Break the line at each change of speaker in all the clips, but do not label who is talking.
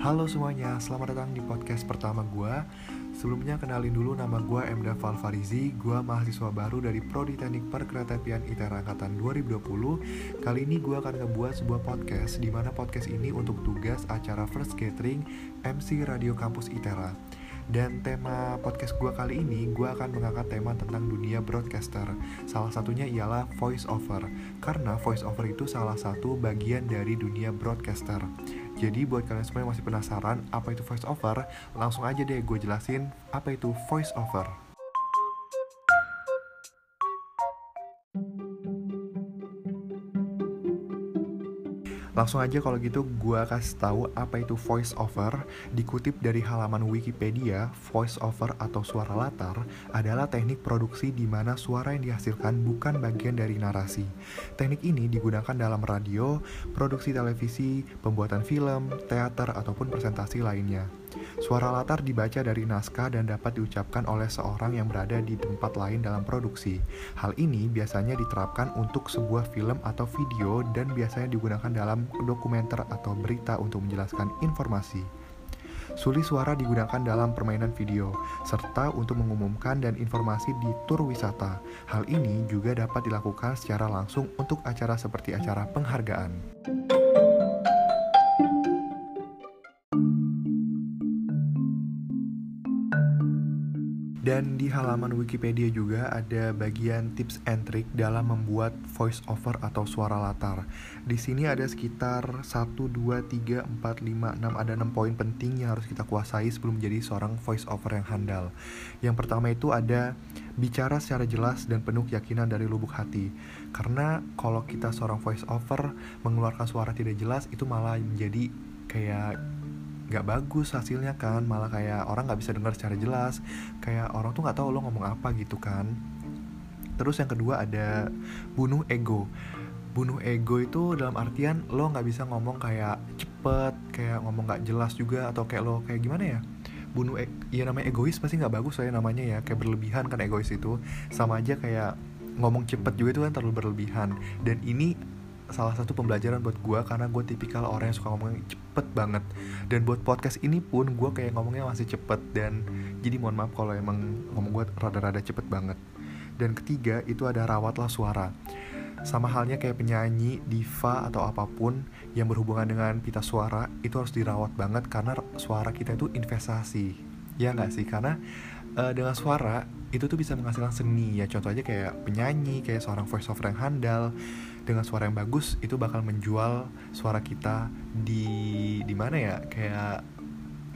Halo semuanya, selamat datang di podcast pertama gue Sebelumnya kenalin dulu nama gue Emda Falfarizi Gue mahasiswa baru dari Prodi Teknik Perkeretaapian ITERA Angkatan 2020 Kali ini gue akan ngebuat sebuah podcast di mana podcast ini untuk tugas acara First Gathering MC Radio Kampus ITERA dan tema podcast gue kali ini, gue akan mengangkat tema tentang dunia broadcaster. Salah satunya ialah voice over, karena voice over itu salah satu bagian dari dunia broadcaster. Jadi buat kalian semua yang masih penasaran apa itu voice over, langsung aja deh gue jelasin apa itu voice over. Langsung aja kalau gitu gue kasih tahu apa itu voice over. Dikutip dari halaman Wikipedia, voice over atau suara latar adalah teknik produksi di mana suara yang dihasilkan bukan bagian dari narasi. Teknik ini digunakan dalam radio, produksi televisi, pembuatan film, teater ataupun presentasi lainnya. Suara latar dibaca dari naskah dan dapat diucapkan oleh seorang yang berada di tempat lain dalam produksi. Hal ini biasanya diterapkan untuk sebuah film atau video dan biasanya digunakan dalam dokumenter atau berita untuk menjelaskan informasi. Suli suara digunakan dalam permainan video, serta untuk mengumumkan dan informasi di tur wisata. Hal ini juga dapat dilakukan secara langsung untuk acara seperti acara penghargaan. Dan di halaman Wikipedia juga ada bagian tips and trick dalam membuat voice over atau suara latar. Di sini ada sekitar 1 2 3 4 5 6 ada 6 poin penting yang harus kita kuasai sebelum menjadi seorang voice over yang handal. Yang pertama itu ada bicara secara jelas dan penuh keyakinan dari lubuk hati. Karena kalau kita seorang voice over mengeluarkan suara tidak jelas itu malah menjadi kayak nggak bagus hasilnya kan. Malah kayak orang nggak bisa dengar secara jelas. Kayak orang tuh nggak tahu lo ngomong apa gitu kan. Terus yang kedua ada bunuh ego. Bunuh ego itu dalam artian lo nggak bisa ngomong kayak cepet kayak ngomong nggak jelas juga atau kayak lo kayak gimana ya? Bunuh e ya namanya egois pasti nggak bagus saya namanya ya. Kayak berlebihan kan egois itu. Sama aja kayak ngomong cepet juga itu kan terlalu berlebihan. Dan ini salah satu pembelajaran buat gue karena gue tipikal orang yang suka ngomongnya cepet banget. Dan buat podcast ini pun gue kayak ngomongnya masih cepet dan jadi mohon maaf kalau emang ngomong gue rada-rada cepet banget. Dan ketiga itu ada rawatlah suara. Sama halnya kayak penyanyi, diva atau apa pun yang berhubungan dengan pita suara itu harus dirawat banget karena suara kita itu investasi. Ya nggak sih? Karena uh, dengan suara itu tuh bisa menghasilkan seni. Ya contoh aja kayak penyanyi kayak seorang voice over yang handal dengan suara yang bagus itu bakal menjual suara kita di di mana ya? Kayak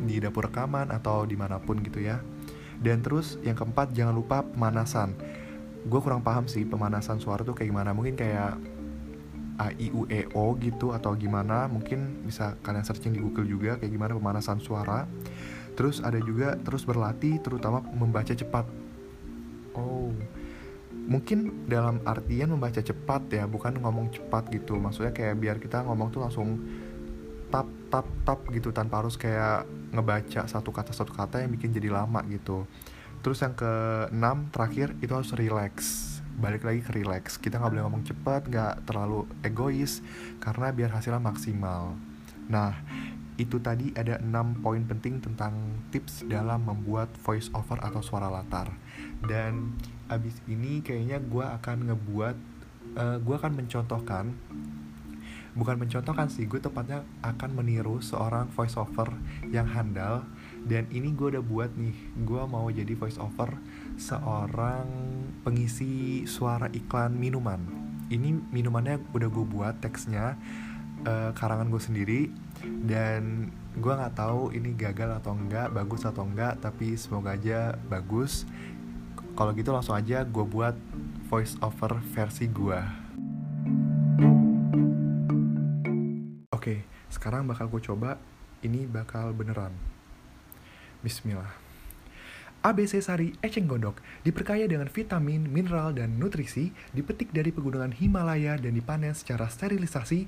di dapur rekaman atau di mana pun gitu ya. Dan terus yang keempat jangan lupa pemanasan. Gue kurang paham sih pemanasan suara tuh kayak gimana. Mungkin kayak A I U E O gitu atau gimana. Mungkin bisa kalian searching di Google juga kayak gimana pemanasan suara. Terus ada juga terus berlatih terutama membaca cepat. Oh mungkin dalam artian membaca cepat ya bukan ngomong cepat gitu. Maksudnya kayak biar kita ngomong tuh langsung tap tap tap gitu tanpa harus kayak ngebaca satu kata satu kata yang bikin jadi lama gitu. Terus yang ke enam terakhir itu harus relax. Balik lagi ke relax. Kita nggak boleh ngomong cepat nggak terlalu egois karena biar hasilnya maksimal. Nah itu tadi ada enam poin penting tentang tips dalam membuat voice over atau suara latar. Dan abis ini kayaknya gue akan ngebuat uh, eh, gue akan mencontohkan bukan mencontohkan sih gue tepatnya akan meniru seorang voice over yang handal. Dan ini gue udah buat nih gue mau jadi voice over seorang pengisi suara iklan minuman. Ini minumannya udah gue buat teksnya uh, karangan gue sendiri dan gue nggak tahu ini gagal atau enggak bagus atau enggak tapi semoga aja bagus kalau gitu langsung aja gue buat voice over versi gue. Oke, sekarang bakal gue coba. Ini bakal beneran. Bismillah. ABC Sari Eceng Gondok diperkaya dengan vitamin, mineral, dan nutrisi, dipetik dari pegunungan Himalaya dan dipanen secara sterilisasi.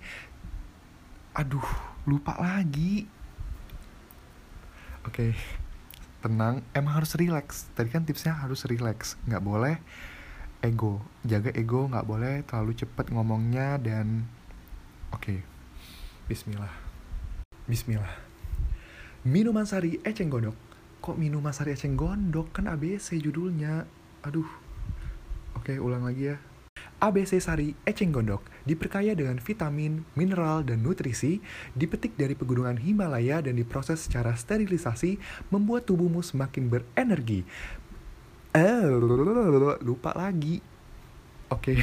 Aduh, lupa lagi. Oke, tenang emang harus relax tadi kan tipsnya harus relax nggak boleh ego jaga ego nggak boleh terlalu cepet ngomongnya dan oke okay. Bismillah Bismillah Minuman sari eceng gondok. Kok minuman sari eceng gondok? Kan ABC judulnya. Aduh. Oke, ulang lagi ya. ABC Sari Eceng Gondok diperkaya dengan vitamin, mineral, dan nutrisi, dipetik dari pegunungan Himalaya dan diproses secara sterilisasi, membuat tubuhmu semakin berenergi. Eh, lupa lagi. Oke,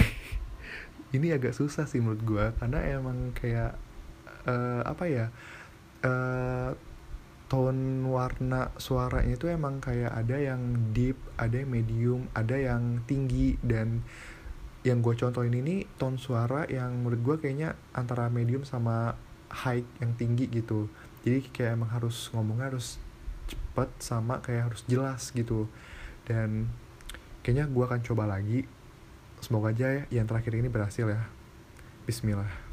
ini agak susah sih menurut gue karena emang kayak uh, apa ya? Uh, tone warna suaranya itu emang kayak ada yang deep, ada yang medium, ada yang tinggi dan yang gue contohin ini tone suara yang menurut gue kayaknya antara medium sama high yang tinggi gitu. Jadi kayak emang harus ngomongnya harus cepet sama kayak harus jelas gitu. Dan kayaknya gue akan coba lagi. Semoga aja ya yang terakhir ini berhasil ya. Bismillah.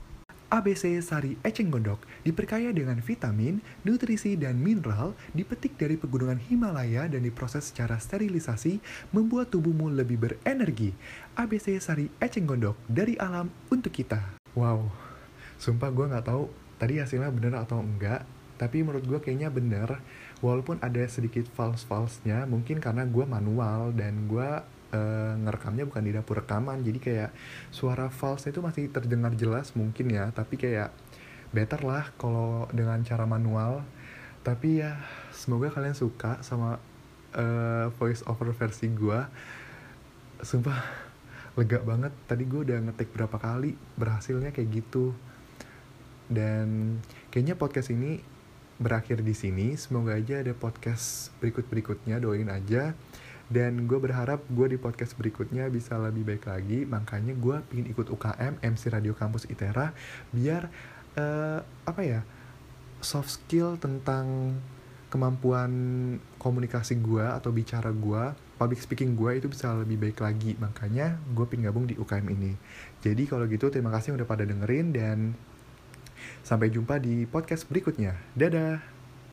ABC Sari Eceng Gondok diperkaya dengan vitamin, nutrisi, dan mineral, dipetik dari pegunungan Himalaya dan diproses secara sterilisasi, membuat tubuhmu lebih berenergi. ABC Sari Eceng Gondok dari alam untuk kita. Wow, sumpah gue nggak tahu tadi hasilnya bener atau enggak, tapi menurut gue kayaknya bener. Walaupun ada sedikit false-false-nya, mungkin karena gue manual dan gue uh, ngerekamnya bukan di dapur rekaman. Jadi kayak suara false itu masih terdengar jelas mungkin ya. Tapi kayak better lah kalau dengan cara manual. Tapi ya semoga kalian suka sama uh, voice over versi gue sumpah lega banget. Tadi gue udah ngetik berapa kali berhasilnya kayak gitu. Dan kayaknya podcast ini berakhir di sini. Semoga aja ada podcast berikut berikutnya doain aja dan gue berharap gue di podcast berikutnya bisa lebih baik lagi. Makanya gue pingin ikut UKM MC Radio Kampus ITERA biar uh, apa ya soft skill tentang kemampuan komunikasi gue atau bicara gue public speaking gue itu bisa lebih baik lagi. Makanya gue pingin gabung di UKM ini. Jadi kalau gitu terima kasih udah pada dengerin dan sampai jumpa di podcast berikutnya. Dadah